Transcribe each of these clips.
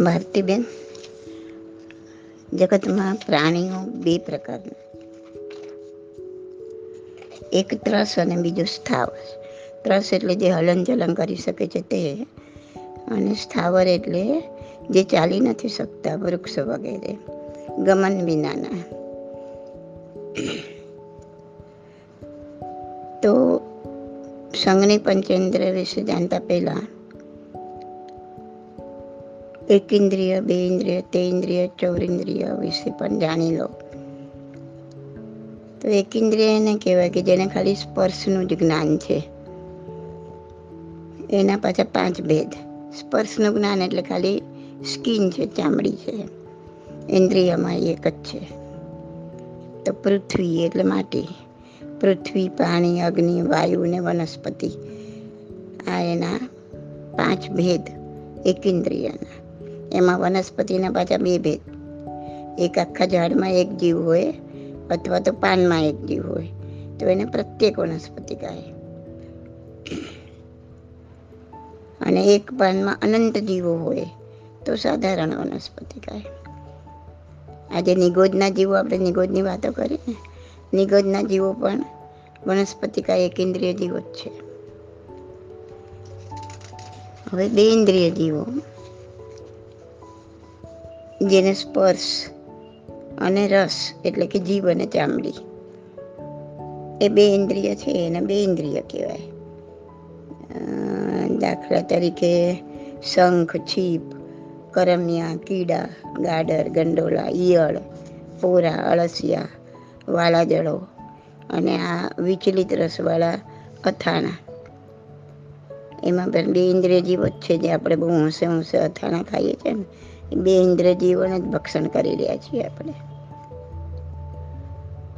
ભારતીબેન જગતમાં પ્રાણીઓ બે પ્રકારના. એક ત્રસ અને બીજું સ્થાવર. ત્રસ એટલે જે હલન ચલન કરી શકે છે તે. અને સ્થાવર એટલે જે ચાલી નથી શકતા વૃક્ષો વગેરે. ગમન વિનાના. તો સંઘની પંચેન્દ્ર વિશે જાણતા પહેલા એક ઇન્દ્રિય, બે ઇન્દ્રિય, તે ઇન્દ્રિય ચૌરિન્દ્રિય વિશે પણ જાણી લો. તો એક ઇન્દ્રિય એને કહેવાય કે જેને ખાલી સ્પર્શનું જ જ્ઞાન છે. એના પાછા પાંચ ભેદ. સ્પર્શનું જ્ઞાન એટલે ખાલી સ્કિન છે, ચામડી છે. ઇન્દ્રિયમાં એક જ છે. તો પૃથ્વી એટલે માટી. પૃથ્વી, પાણી, અગ્નિ, વાયુ ને વનસ્પતિ. આ એના પાંચ ભેદ એક એમાં વનસ્પતિના પાછા બે ભેદ. એક આખા ઝાડમાં એક જીવ હોય અથવા તો પાનમાં એક જીવ હોય, તો એને પ્રત્યેક વનસ્પતિ કહે. અને એક પાનમાં અનંત જીવો હોય, તો સાધારણ વનસ્પતિ કહે. આજે નિગોદના જીવો, આપણે નિગોદની વાતો કરી ને, નિગોદના જીવો પણ વનસ્પતિકા એક ઇન્દ્રિય જીવો જ છે. હવે બે ઇન્દ્રિય જીવો. જેને સ્પર્શ અને રસ એટલે કે જીવ અને ચામડી. એ બે ઇન્દ્રિય છે, એને બે ઇન્દ્રિય કહેવાય. દાખલા તરીકે શંખ, છીપ, કરમિયા, કીડા, ગાડર, ગંડોલા, ઈયળ, પોરા, અળસિયા, વાલાજળો અને આ વિચલિત રસવાળા અથાણા. એમાં પણ બે ઇન્દ્રિયજીવ છે જે આપણે બહુ હોંશે હોંશે અથાણા ખાઈએ છીએ ને, એ બે ઇન્દ્રજીવોને જ ભક્ષણ કરી રહ્યા છીએ આપણે.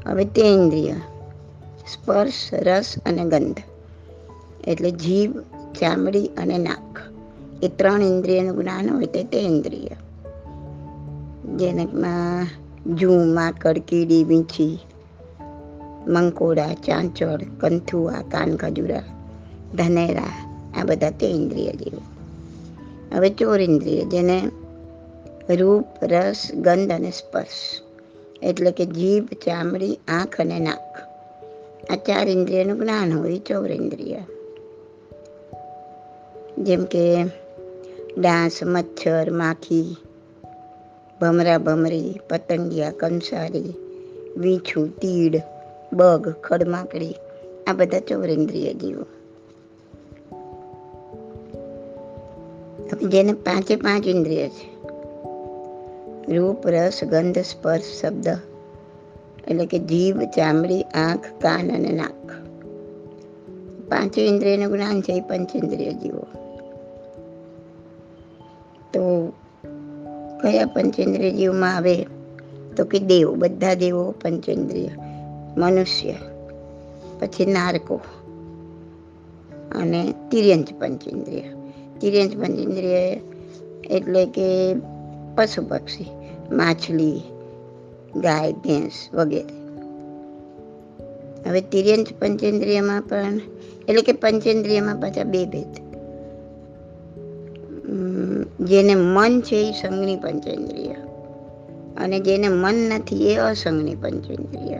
હવે તે ઇન્દ્રિય, સ્પર્શ, રસ અને ગંધ, એટલે જીભ, ચામડી અને નાક, એ ત્રણ ઇન્દ્રિયનું જ્ઞાન હોય તે તે ઇન્દ્રિય. જેને જૂ માકડ કીડી વીંછી મંકોડા, ચાંચળ, કંથુઆ કાન ખજૂરા ધનેરા આ બધા તે ઇન્દ્રિય જીવો. હવે ચોર ઇન્દ્રિય, જેને રૂપ, રસ, ગંધ અને સ્પર્શ. એટલે કે જીભ, ચામડી, આંખ અને નાક. આ ચાર ઇન્દ્રિયનું જ્ઞાન હોય ચોર ઇન્દ્રિય. જેમ કે ડાંસ, મચ્છર, માખી, ભમરા, ભમરી, પતંગિયા, કંસારી, વીંછું, તીડ, બગ ખડમાકડી આ બધા ચોરેન્દ્રિય જીવો. જેને પાંચે પાંચ ઇન્દ્રિય છે. રૂપ, રસ, ગંધ, સ્પર્શ, શબ્દ. એટલે કે જીભ, ચામડી, આંખ, કાન અને નાક. પાંચે ઇન્દ્રિયનું જ્ઞાન છે એ પંચેન્દ્રિય જીવો. તો કયા પંચેન્દ્રિય જીવમાં આવે? તો કે દેવ, બધા દેવો પંચેન્દ્રિય. મનુષ્ય, પછી નારકો અને તિર્યંચ પંચેન્દ્રિય. તિર્યંચ પંચેન્દ્રિય એટલે કે પશુ પક્ષી, માછલી, ગાય, ભેંસ વગેરે. હવે તિર્યંત પંચેન્દ્રિયમાં પણ, એટલે કે પંચેન્દ્રિયમાં પાછા બે ભેદ. જેને મન છે એ સંઘની પંચેન્દ્રિય અને જેને મન નથી એ અસંગની પંચેન્દ્રિય.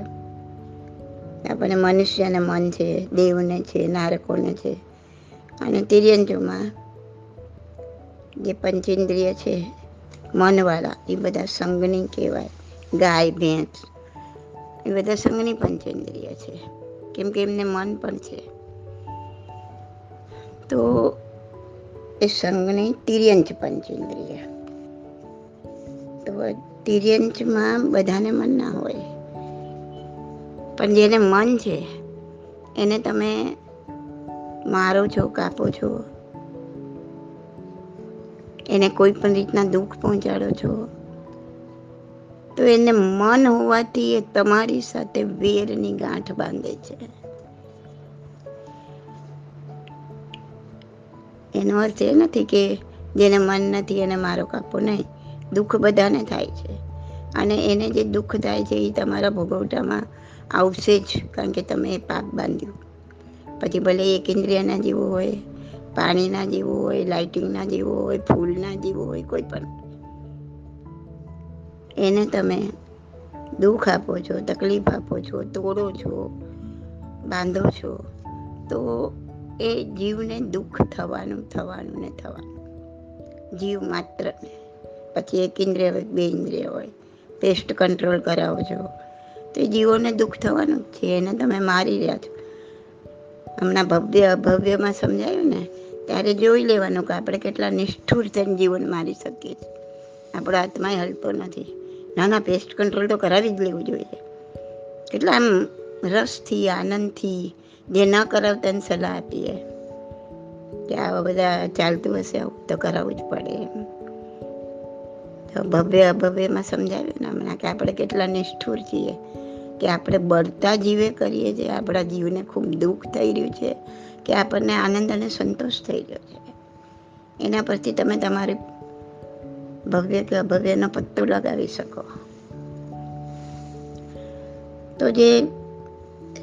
આપણને મનુષ્યને મન છે, દેવને છે, નારકોને છે. અને તિર્યંજોમાં જે પંચેન્દ્રિય છે, મનવાળા, એ બધા સંઘની કહેવાય. ગાય, ભેંસ, એ બધા સંઘની પંચેન્દ્રિય છે. કેમ કે એમને મન પણ છે. તો એ સંઘની તિર્યંચ પંચેન્દ્રિય. તો તિર્યંચમાં બધાને મન ના હોય. પણ જેને મન છે, એને તમે મારો છો, કાપો છો એને કોઈ પણ રીતના દુઃખ પહોંચાડો છો, તો એને મન હોવાથી એ તમારી સાથે વેરની ગાંઠ બાંધે છે. એનો અર્થ એ નથી કે જેને મન નથી એને મારો કાપો નહીં, દુઃખ બધાને થાય છે. અને એને જે દુઃખ થાય છે એ તમારા ભોગવટામાં આવશે જ, કારણ કે તમે પાપ બાંધ્યું. પછી ભલે એક ઇન્દ્રિયના જેવું હોય પાણીના જીવો હોય, લાઇટિંગના જીવો હોય, ફૂલના જીવો હોય, કોઈ પણ. એને તમે દુઃખ આપો છો, તકલીફ આપો છો, તોડો છો, બાંધો છો, તો એ જીવને દુઃખ થવાનું થવાનું ને થવાનું. જીવ માત્ર પછી એક ઇન્દ્રિય હોય, બે ઇન્દ્રિય હોય. પેસ્ટ કંટ્રોલ કરાવો છો તો એ જીવોને દુઃખ થવાનું જ છે, એને તમે મારી રહ્યા છો. હમણાં ભવ્ય અભવ્યમાં સમજાયું ને? ત્યારે જોઈ લેવાનું કે આપણે કેટલા નિષ્ઠુર થઈને જીવન મારી શકીએ છીએ. આપણો આત્મા હલતો નથી. ના ના પેસ્ટ કંટ્રોલ તો કરાવી જ લેવું જોઈએ. કેટલા આમ રસથી, આનંદથી જે ન કરાવતા સલાહ આપીએ. કે આવા બધા ચાલતું હશે, આવું તો કરાવવું જ પડે એમ. તો ભવ્ય, અભવ્યમાં સમજાવ્યું ને હમણાં કે આપણે કેટલા નિષ્ઠુર છીએ. કે આપણે બળતા જીવે કરીએ છીએ. આપણા જીવને ખૂબ દુઃખ થઈ રહ્યું છે. કે આપણને આનંદ અને સંતોષ થઈ રહ્યો છે. એના પરથી તમે તમારી ભવ્ય કે અભવ્યનો પત્તો લગાવી શકો. તો જે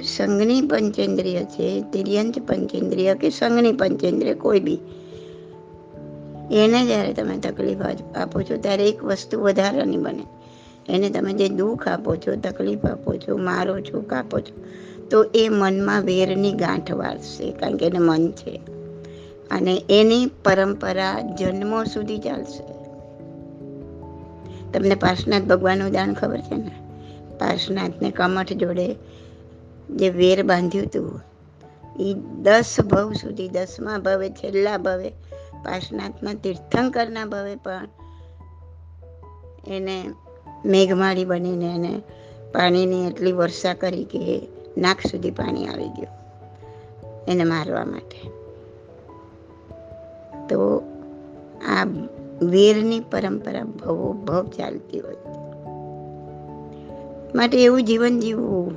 સંઘની પંચેન્દ્રિય છે, તિર્યંત પંચેન્દ્રિય કે સંઘની પંચેન્દ્રિય કોઈ બી, એને જ્યારે તમે તકલીફ આપો છો, ત્યારે એક વસ્તુ વધારાની બને. એને તમે જે દુઃખ આપો છો, તકલીફ આપો છો, મારો છો, કાપો છો તો એ મનમાં વેરની ગાંઠ વાળશે, કારણ કે એને મન છે. અને એની પરંપરા જન્મો સુધી ચાલશે. તમને પાર્શનાથ ભગવાનનું ઉદાહરણ ખબર છે ને? પાર્શનાથને કમઠ જોડે જે વેર બાંધ્યું હતું એ દસ ભવ સુધી, દસમા ભવે, છેલ્લા ભવે પાર્શનાથમાં તીર્થંકરના ભવે પણ એને મેઘમાળી બનીને એને પાણીની એટલી વર્ષા કરી કે નાક સુધી પાણી આવી ગયું એને મારવા માટે. તો આ વીરની પરંપરા ભવો ભવ ચાલતી હોય. માટે એવું જીવન જીવવું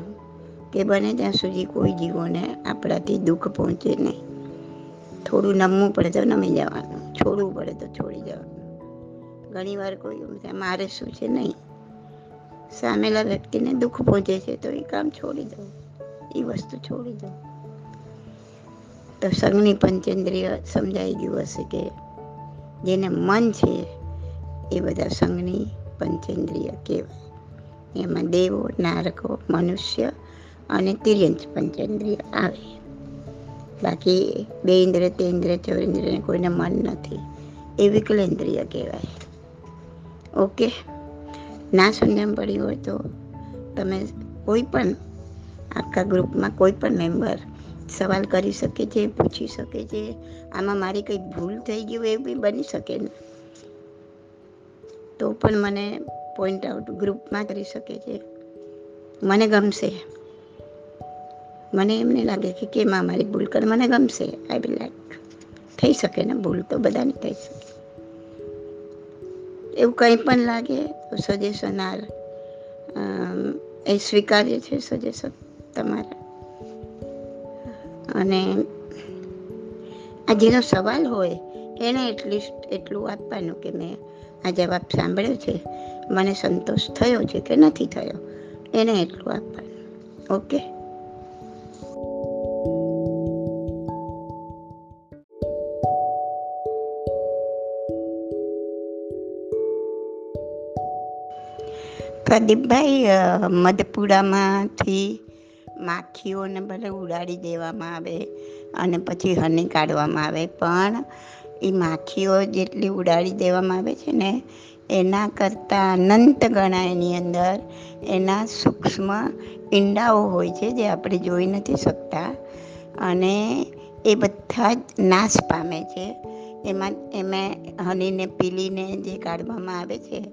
કે બને ત્યાં સુધી કોઈ જીવોને આપણાથી દુઃખ પહોંચે નહીં. થોડું નમવું પડે તો નમી જવાનું, છોડવું પડે તો છોડી જવાનું. ઘણીવાર કોઈ મારે શું છે નહીં? સામેલા વ્યક્તિને દુઃખ પહોંચે છે તો એ કામ છોડી દઉં. એ વસ્તુ છોડી દો તો સંઘની પંચેન્દ્રિય સમજાઈ ગયું હશે કે જેને મન છે એ બધા સંઘની પંચેન્દ્રિય કહેવાય. એમાં દેવો નારકો મનુષ્ય અને તિર્યંચ પંચેન્દ્રિય આવે. બાકી બે ઇન્દ્ર, તે ઇન્દ્રિય ચોરેન્દ્રિય કોઈને મન નથી. એ વિકલેન્દ્રિય કહેવાય. ઓકે? ના સમજણ પડી હોય તો તમે કોઈ પણ આખા ગ્રુપમાં કોઈ પણ મેમ્બર સવાલ કરી શકે છે, પૂછી શકે છે, આમાં મારી કંઈ ભૂલ થઈ ગયું એવું બી બની શકે ને. તો પણ મને પોઈન્ટ આઉટ ગ્રુપમાં કરી શકે છે. મને ગમશે. મને એમને લાગે કે કેમ મારી ભૂલ કર, મને ગમશે. આઈ વિલ લાઈક થઈ શકે ને ભૂલ તો બધાને થઈ શકે. એવું કંઈ પણ લાગે તો સજેશન આર એ સ્વીકાર્ય છે સજેશન તમારા. અને આ જેનો સવાલ હોય, એને એટલીસ્ટ એટલું આપવાનું કે મેં આ જવાબ સાંભળ્યો છે. મને સંતોષ થયો છે કે નથી થયો, એને એટલું આપવાનું. ઓકે? પ્રદીપભાઈ મધપુડામાંથી માખીઓને બધા ઉડાડી દેવામાં આવે અને પછી હની કાઢવામાં આવે, પણ એ માખીઓ જેટલી ઉડાડી દેવામાં આવે છે ને, એના કરતાં અનંત ગણા એની અંદર એના સૂક્ષ્મ ઈંડાઓ હોય છે જે આપણે જોઈ નથી શકતા. અને એ બધા જ નાશ પામે છે. એમાં એમાં હનીને પીલીને જે કાઢવામાં આવે છે,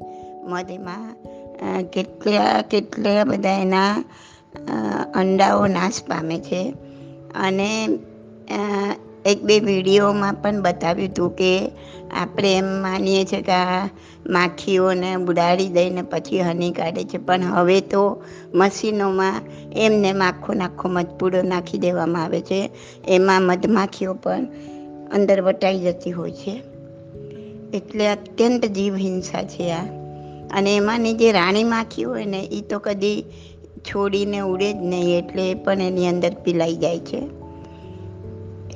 મધ એમાં કેટલા કેટલા બધા એના અંડાઓ નાશ પામે છે. અને એક બે વિડીયોમાં પણ બતાવ્યું હતું કે આપણે એમ માનીએ છીએ કે આ માખીઓને ઉડાડી દઈને પછી હની કાઢે છે. પણ હવે તો મશીનોમાં એમને આખો નાખો મજપૂડો નાખી દેવામાં આવે છે. એમાં મધમાખીઓ પણ અંદર વટાઈ જતી હોય છે. એટલે અત્યંત જીવ હિંસા છે આ. અને એમાંની જે રાણી માખી હોય ને એ તો કદી છોડીને ઉડે જ નહીં, એટલે પણ એની અંદર પીલાઈ જાય છે.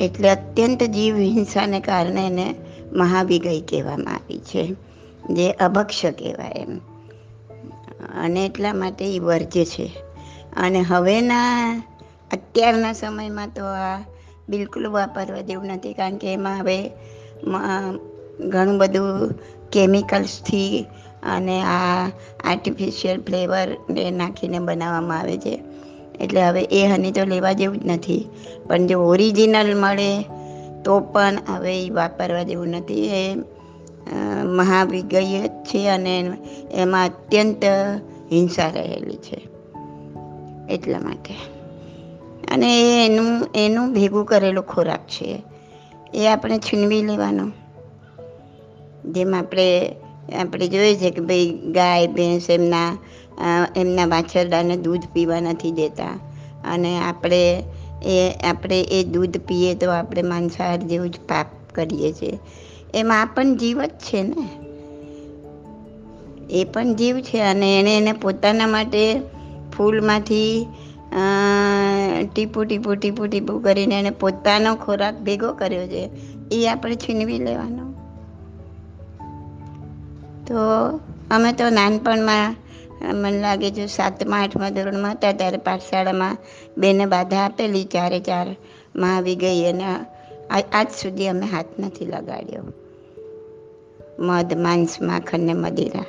એટલે અત્યંત જીવ હિંસાને કારણે એને મહાવિગય કહેવામાં આવી છે, જે અભક્ષ કહેવાય એમ. અને એટલા માટે એ વર્જ્ય છે. અને હવેના અત્યારના સમયમાં તો આ બિલકુલ વાપરવા જેવું નથી, કારણ કે એમાં હવે ઘણું બધું કેમિકલ્સથી અને આ આર્ટિફિશિયલ ફ્લેવર નાખીને બનાવવામાં આવે છે. એટલે હવે એ હની તો લેવા જેવું જ નથી. પણ જો ઓરિજિનલ મળે, તો પણ હવે એ વાપરવા જેવું નથી. એ મહાવિગય છે અને એમાં અત્યંત હિંસા રહેલી છે. એટલા માટે. અને એનું એનું ભેગું કરેલો ખોરાક છે. એ આપણે છીનવી લેવાનો. જેમ આપણે આપણે જોઈએ છે કે ભાઈ ગાય, ભેંસ એમના એમના વાછરડાને દૂધ પીવા નથી દેતા. અને આપણે એ આપણે એ દૂધ પીએ તો આપણે માંસાહાર જેવું જ પાપ કરીએ છીએ. એમાં પણ જીવ જ છે ને? એ પણ જીવ છે અને એણે એને પોતાના માટે ફૂલમાંથી ટીપું ટીપું ટીપું ટીપું કરીને એને પોતાનો ખોરાક ભેગો કર્યો છે. એ આપણે છીનવી લેવાનો. તો અમે તો નાનપણમાં, મને લાગે છે સાતમા, આઠમા ધોરણમાં હતા ત્યારે પાઠશાળામાં બેને બાધા આપેલી ચારે ચારમાં આવી ગઈ અને આજ સુધી અમે હાથ નથી લગાડ્યો. મધ, માંસ માખણ ને મદિરા.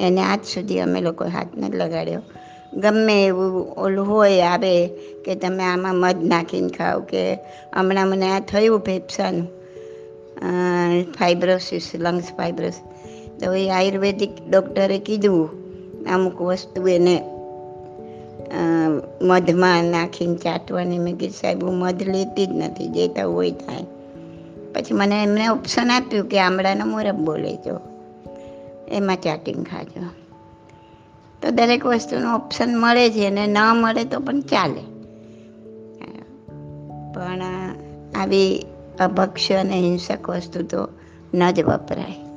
એને આજ સુધી અમે લોકો હાથ નથી લગાડ્યો. ગમે એવું ઓલું હોય આવે કે તમે આમાં મધ નાખીને ખાઓ કે હમણાં મને આ થયું ફેફસાનું ફાઇબ્રોસિસ, લંગ્સ ફાઇબ્રોસિસ. તો એ આયુર્વેદિક ડૉક્ટરે કીધું, અમુક વસ્તુ એને મધમાં નાખીને ચાટવાની. મેં કીધું, સાહેબ, હું મધ લેતી જ નથી જે થવું હોય થાય. પછી મને એમને ઓપ્શન આપ્યું કે આમળાનો મુરબ્બો લેજો એમાં ચાટીને ખાજો. તો દરેક વસ્તુનું ઓપ્શન મળે છે અને ન મળે તો પણ ચાલે. પણ આવી અભક્ષ્ય અને હિંસક વસ્તુ તો ન જ વપરાય.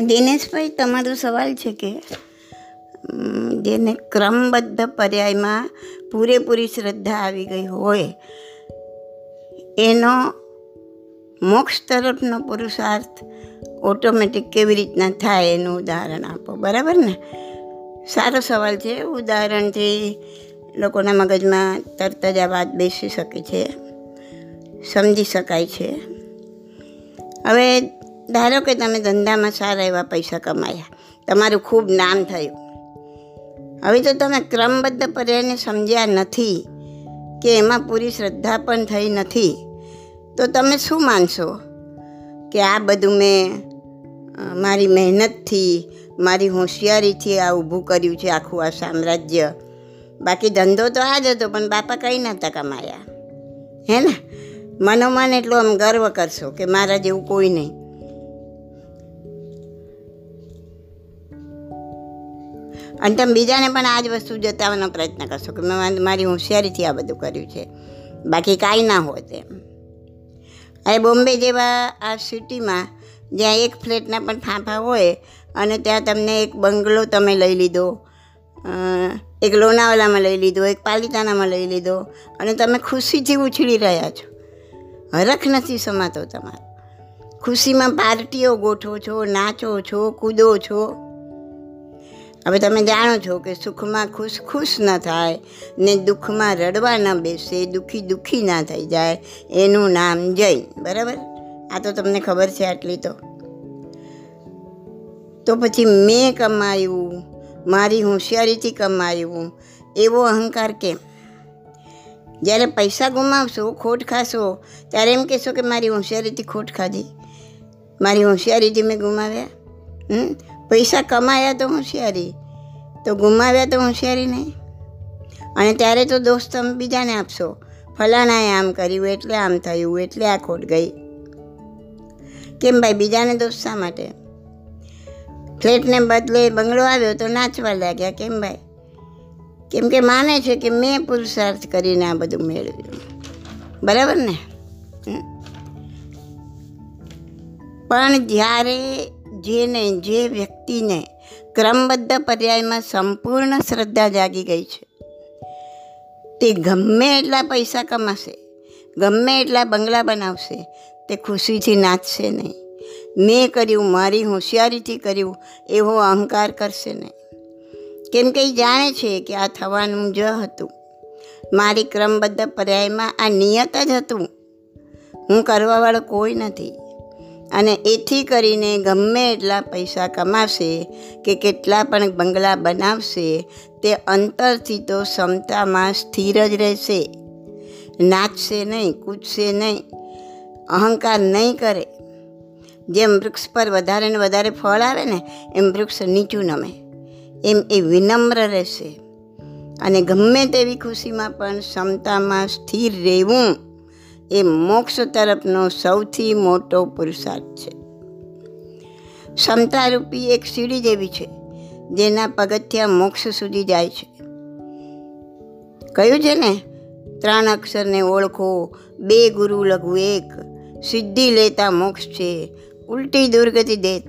દિનેશભાઈ, તમારો સવાલ છે કે જેને ક્રમબદ્ધ પર્યાયમાં પૂરેપૂરી શ્રદ્ધા આવી ગઈ હોય, એનો મોક્ષ તરફનો પુરુષાર્થ ઓટોમેટિક કેવી રીતના થાય એનું ઉદાહરણ આપો. બરાબર ને? સારો સવાલ છે. ઉદાહરણથી લોકોના મગજમાં તરત જ આ વાત બેસી શકે છે. સમજી શકાય છે. હવે ધારો કે તમે ધંધામાં સારા એવા પૈસા કમાયા. તમારું ખૂબ નામ થયું. હવે તો તમે ક્રમબદ્ધ પર્યાયને સમજ્યા નથી કે એમાં પૂરી શ્રદ્ધા પણ થઈ નથી. તો તમે શું માનશો? કે આ બધું મેં મારી મહેનતથી, મારી હોશિયારીથી આ ઊભું કર્યું છે આખું આ સામ્રાજ્ય. બાકી ધંધો તો આ જ હતો, પણ બાપા કંઈ નહોતા કમાયા. હે ને? મનોમન એટલો આમ ગર્વ કરશો કે મારા જેવું કોઈ નહીં. અને તમે બીજાને પણ આ જ વસ્તુ જતાવવાનો પ્રયત્ન કરશો કે મેં મારી હોશિયારીથી આ બધું કર્યું છે. બાકી કાંઈ ના હોત એમ. હવે બોમ્બે જેવા આ સિટીમાં જ્યાં એક ફ્લેટના પણ ફાંફા હોય અને ત્યાં તમને એક બંગલો તમે લઈ લીધો એક લોનાવાલામાં લઈ લીધો, એક પાલિતાનામાં લઈ લીધો અને તમે ખુશીથી ઉછળી રહ્યા છો. હરખ નથી સમાતો તમારો. ખુશીમાં પાર્ટીઓ ગોઠવો છો, નાચો છો, કૂદો છો. હવે તમે જાણો છો કે સુખમાં ખુશ ખુશ ન થાય ને દુઃખમાં રડવા ન બેસે, દુઃખી દુઃખી ના થઈ જાય, એનું નામ જૈન બરાબર? આ તો તમને ખબર છે આટલી તો. તો પછી મેં કમાયું, મારી હોશિયારીથી કમાયું, એવો અહંકાર કેમ? જ્યારે પૈસા ગુમાવશો, ખોટ ખાશો, ત્યારે એમ કહેશો કે મારી હોશિયારીથી ખોટ ખાધી. મારી હોશિયારીથી મેં ગુમાવ્યા? પૈસા કમાયા તો હોશિયારી, તો ગુમાવ્યા તો હોશિયારી નહીં. અને ત્યારે તો દોસ્ત તમે બીજાને આપશો. ફલાણાએ આમ કર્યું, એટલે આમ થયું, એટલે આ ખોટ ગઈ. કેમ ભાઈ, બીજાને દોસ્ત શા માટે? ફ્લેટને બદલે બંગલો આવ્યો તો નાચવા લાગ્યા, કેમ ભાઈ? કેમ કે માને છે કે મેં પુરુષાર્થ કરીને આ બધું મેળવ્યું. બરાબર ને? પણ જ્યારે જેને, જે વ્યક્તિને ક્રમબદ્ધ પર્યાયમાં સંપૂર્ણ શ્રદ્ધા જાગી ગઈ છે. તે ગમે એટલા પૈસા કમાશે, ગમે એટલા બંગલા બનાવશે, તે ખુશીથી નાચશે નહીં. મેં કર્યું, મારી હોશિયારીથી કર્યું, એવો અહંકાર કરશે નહીં. કેમ કે એ જાણે છે કે આ થવાનું જ હતું. મારી ક્રમબદ્ધ પર્યાયમાં આ નિયત જ હતું. હું કરવાવાળો કોઈ નથી. અને એથી કરીને ગમે એટલા પૈસા કમાશે કે કેટલા પણ બંગલા બનાવશે, તે અંતરથી તો ક્ષમતામાં સ્થિર જ રહેશે. નાચશે નહીં, કૂદશે નહીં, અહંકાર નહીં કરે. જેમ વૃક્ષ પર વધારે ને વધારે ફળ આવે ને, એમ વૃક્ષ નીચું નમે. એમ એ વિનમ્ર રહેશે. અને ગમે તેવી ખુશીમાં પણ ક્ષમતામાં સ્થિર રહેવું એ મોક્ષ તરફનો સૌથી મોટો પુરુષાર્થ છે. ક્ષમતારૂપી એક સીડી જેવી છે, જેના પગથિયા મોક્ષ સુધી જાય છે. કયું છે ને, ત્રણ અક્ષરને ઓળખો, બે ગુરુ લઘુ એક, સિદ્ધિ લેતા મોક્ષ છે, ઉલટી દુર્ગતિ દેત.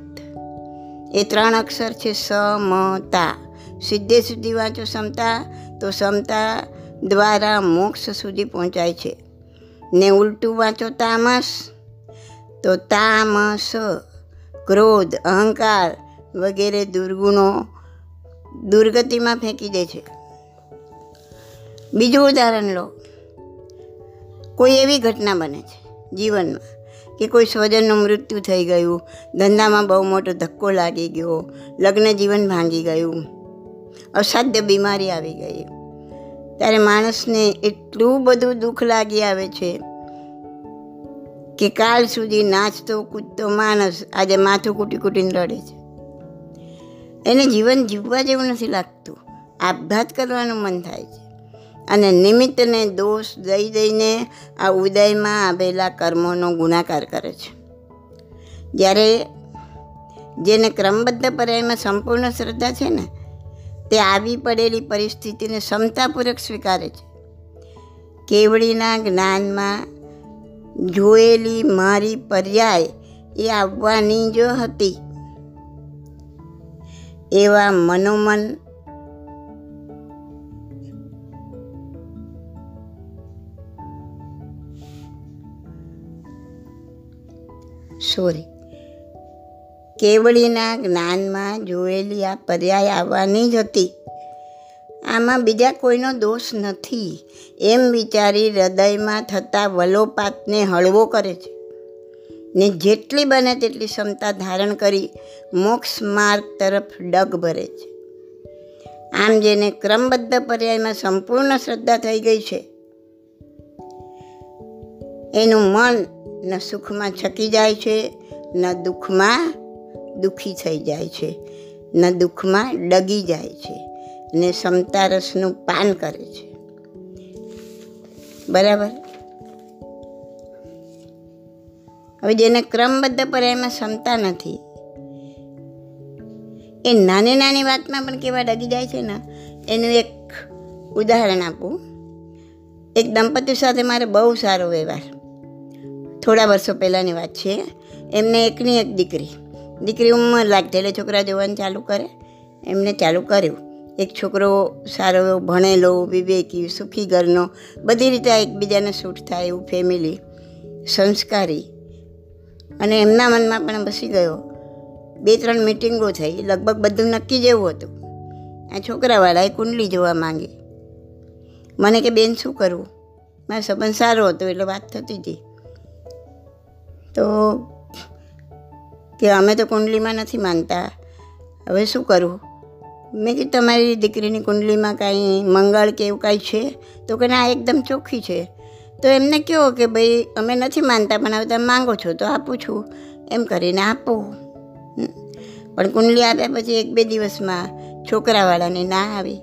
એ ત્રણ અક્ષર છે સમતા. સિદ્ધે સુધી વાંચો ક્ષમતા તો ક્ષમતા દ્વારા મોક્ષ સુધી પહોંચાય છે. ને ઉલટું વાંચો તામસ તો તામસ, ક્રોધ, અહંકાર વગેરે દુર્ગુણો દુર્ગતિમાં ફેંકી દે છે. બીજું ઉદાહરણ લો. કોઈ એવી ઘટના બને છે જીવનમાં કે કોઈ સ્વજનનું મૃત્યુ થઈ ગયું, ધંધામાં બહુ મોટો ધક્કો લાગી ગયો, લગ્ન જીવન ભાંગી ગયું, અસાધ્ય બીમારી આવી ગઈ. ત્યારે માણસને એટલું બધું દુઃખ લાગી આવે છે કે કાલ સુધી નાચતો, કૂદતો માણસ આજે માથું કૂટી કૂટીને રડે છે. એને જીવન જીવવા જેવું નથી લાગતું. આપઘાત કરવાનું મન થાય છે. અને નિમિત્તને દોષ દઈ દઈને આ ઉદયમાં આવેલા કર્મોનો ગુણાકાર કરે છે. જ્યારે જેને ક્રમબદ્ધ પર્યાયમાં સંપૂર્ણ શ્રદ્ધા છે ને તે આવી પડેલી પરિસ્થિતિને ક્ષમતાપૂર્વક સ્વીકારે છે. કેવડીના જ્ઞાનમાં જોયેલી મારી પર્યાય એ આવવાની જ હતી. એવા મનોમન સોરી. કેવળીના જ્ઞાનમાં જોયેલી આ પર્યાય આવવાની જ હતી. આમાં બીજા કોઈનો દોષ નથી, એમ વિચારી હૃદયમાં થતા વલોપાતને હળવો કરે છે. ને જેટલી બને તેટલી ક્ષમતા ધારણ કરી મોક્ષ માર્ગ તરફ ડગ ભરે છે. આમ જેને ક્રમબદ્ધ પર્યાયમાં સંપૂર્ણ શ્રદ્ધા થઈ ગઈ છે, એનું મન ન સુખમાં છકી જાય છે, ન દુઃખમાં દુઃખી થઈ જાય છે, ને દુઃખમાં ડગી જાય છે ને સમતારસનું રસનું પાન કરે છે. બરાબર? હવે જેને ક્રમબદ્ધ પર્યાયમાં ક્ષમતા નથી, એ નાની નાની વાતમાં પણ કેવા ડગી જાય છે ને, એનું એક ઉદાહરણ આપું. એક દંપતી સાથે મારે બહુ સારો વ્યવહાર. થોડા વર્ષો પહેલાંની વાત છે, એમને એકની એક દીકરી. દીકરી ઉંમર લાગતેલે છોકરા જોવાનું ચાલુ કરે. એમને ચાલુ કર્યું. એક છોકરો સારો એવો ભણેલો, વિવેકી, સુખી ઘરનો, બધી રીતે એકબીજાને સૂટ થાય એવું ફેમિલી સંસ્કારી. અને એમના મનમાં પણ બસી ગયો. બે ત્રણ મિટિંગો થઈ, લગભગ બધું નક્કી જેવું હતું. આ છોકરાવાળાએ કુંડલી જોવા માંગી. મને કે, બેન, શું કરવું મારો સંબંધ સારો હતો, એટલે વાત થતી હતી. તો કે અમે તો કુંડલીમાં નથી માનતા હવે શું કરવું મેં કીધું, તમારી દીકરીની કુંડલીમાં કાંઈ મંગળ કે એવું કાંઈ છે? તો કે, ના, એકદમ ચોખ્ખી છે. તો એમને કહો કે, ભાઈ, અમે નથી માનતા, પણ હવે તમે માંગો છો, તો આપું છું. એમ કરીને આપો. પણ કુંડલી આપ્યા પછી એક બે દિવસમાં છોકરાવાળાને ના આવી.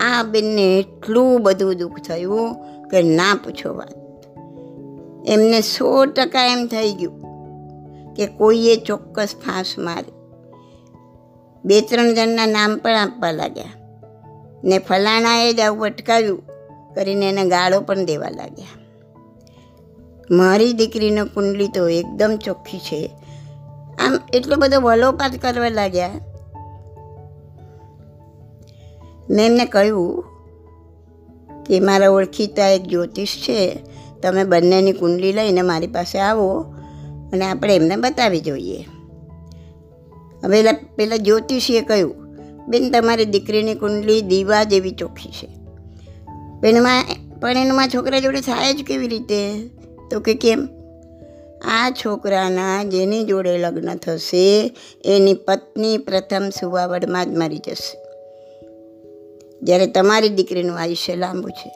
આ બેનને એટલું બધું દુઃખ થયું કે ના પૂછો વાત. એમને સો ટકા એમ થઈ ગયું. કે કોઈએ ચોક્કસ ફાંસ મારી. બે ત્રણ જણના નામ પણ આપવા લાગ્યા. ને ફલાણાએ જ આવું અટકાવ્યું કરીને એને ગાળો પણ દેવા લાગ્યા. મારી દીકરીનો કુંડલી તો એકદમ ચોખ્ખી છે. આમ એટલો બધો વલોપાત કરવા લાગ્યા. મેં એમને કહ્યું કે મારા ઓળખીતા એક જ્યોતિષ છે. તમે બંનેની કુંડલી લઈને મારી પાસે આવો. અને આપણે એમને બતાવી જોઈએ. હવે પેલા જ્યોતિષીએ કહ્યું, બેન, તમારી દીકરીની કુંડલી દીવા જેવી ચોખ્ખી છે. એમાં, પણ એનામાં છોકરા જોડે થાય જ કેવી રીતે? તો કે કેમ? આ છોકરાના જેની જોડે લગ્ન થશે, એની પત્ની પ્રથમ સુવાવડમાં જ મરી જશે. જ્યારે તમારી દીકરીનું આયુષ્ય લાંબુ છે.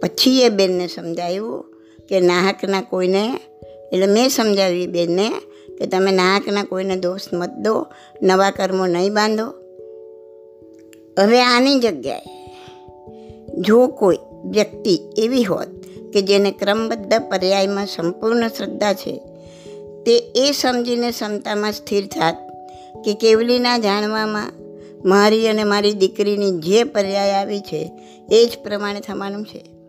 પછી એ બેનને સમજાયું કે નાહકના કોઈને, એટલે મેં સમજાવી બેનને કે તમે નાહકના કોઈને દોષ મત દો, નવા કર્મો નહીં બાંધો. હવે આની જગ્યાએ જો કોઈ વ્યક્તિ એવી હોત કે જેને ક્રમબદ્ધ પર્યાયમાં સંપૂર્ણ શ્રદ્ધા છે, તે એ સમજીને ક્ષમતામાં સ્થિર થાત કે કેવલીના જાણવામાં મારી અને મારી દીકરીની જે પર્યાય આવી છે, એ જ પ્રમાણે થવાનું છે.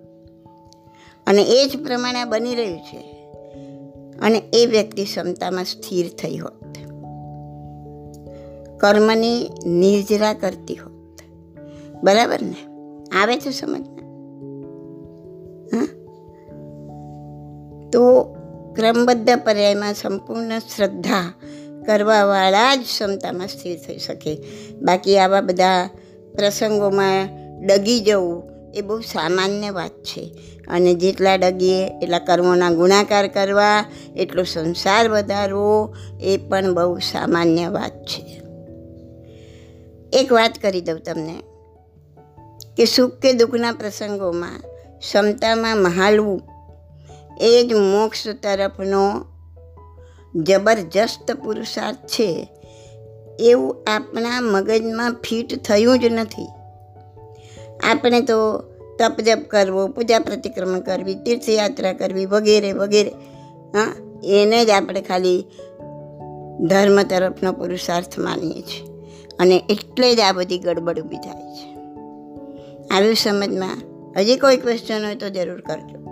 અને એ જ પ્રમાણે બની રહ્યું છે. અને એ વ્યક્તિ ક્ષમતામાં સ્થિર થઈ હોત. કર્મની નિર્જરા કરતી હોત. બરાબર ને? આવે છે સમજમાં તો ક્રમબદ્ધ પર્યાયમાં સંપૂર્ણ શ્રદ્ધા કરવાવાળા જ ક્ષમતામાં સ્થિર થઈ શકે. બાકી આવા બધા પ્રસંગોમાં ડગી જવું એ બહુ સામાન્ય વાત છે. અને જેટલા ડગીએ, એટલા કર્મોના ગુણાકાર કરવા, એટલો સંસાર વધારવો, એ પણ બહુ સામાન્ય વાત છે. એક વાત કરી દઉં તમને, કે સુખ કે દુઃખના પ્રસંગોમાં ક્ષમતામાં મહાલવું એ જ મોક્ષ તરફનો જબરજસ્ત પુરુષાર્થ છે. એવું આપણા મગજમાં ફિટ થયું જ નથી. આપણે તો તપ જપ કરવો, પૂજા પ્રતિક્રમણ કરવી, તીર્થયાત્રા કરવી, વગેરે વગેરે. હા, એને જ આપણે ખાલી ધર્મ તરફનો પુરુષાર્થ માનીએ છીએ. અને એટલે જ આ બધી ગડબડ ઊભી થાય છે. આવ્યું સમજમાં હજી કોઈ ક્વેશ્ચન હોય તો જરૂર કરજો.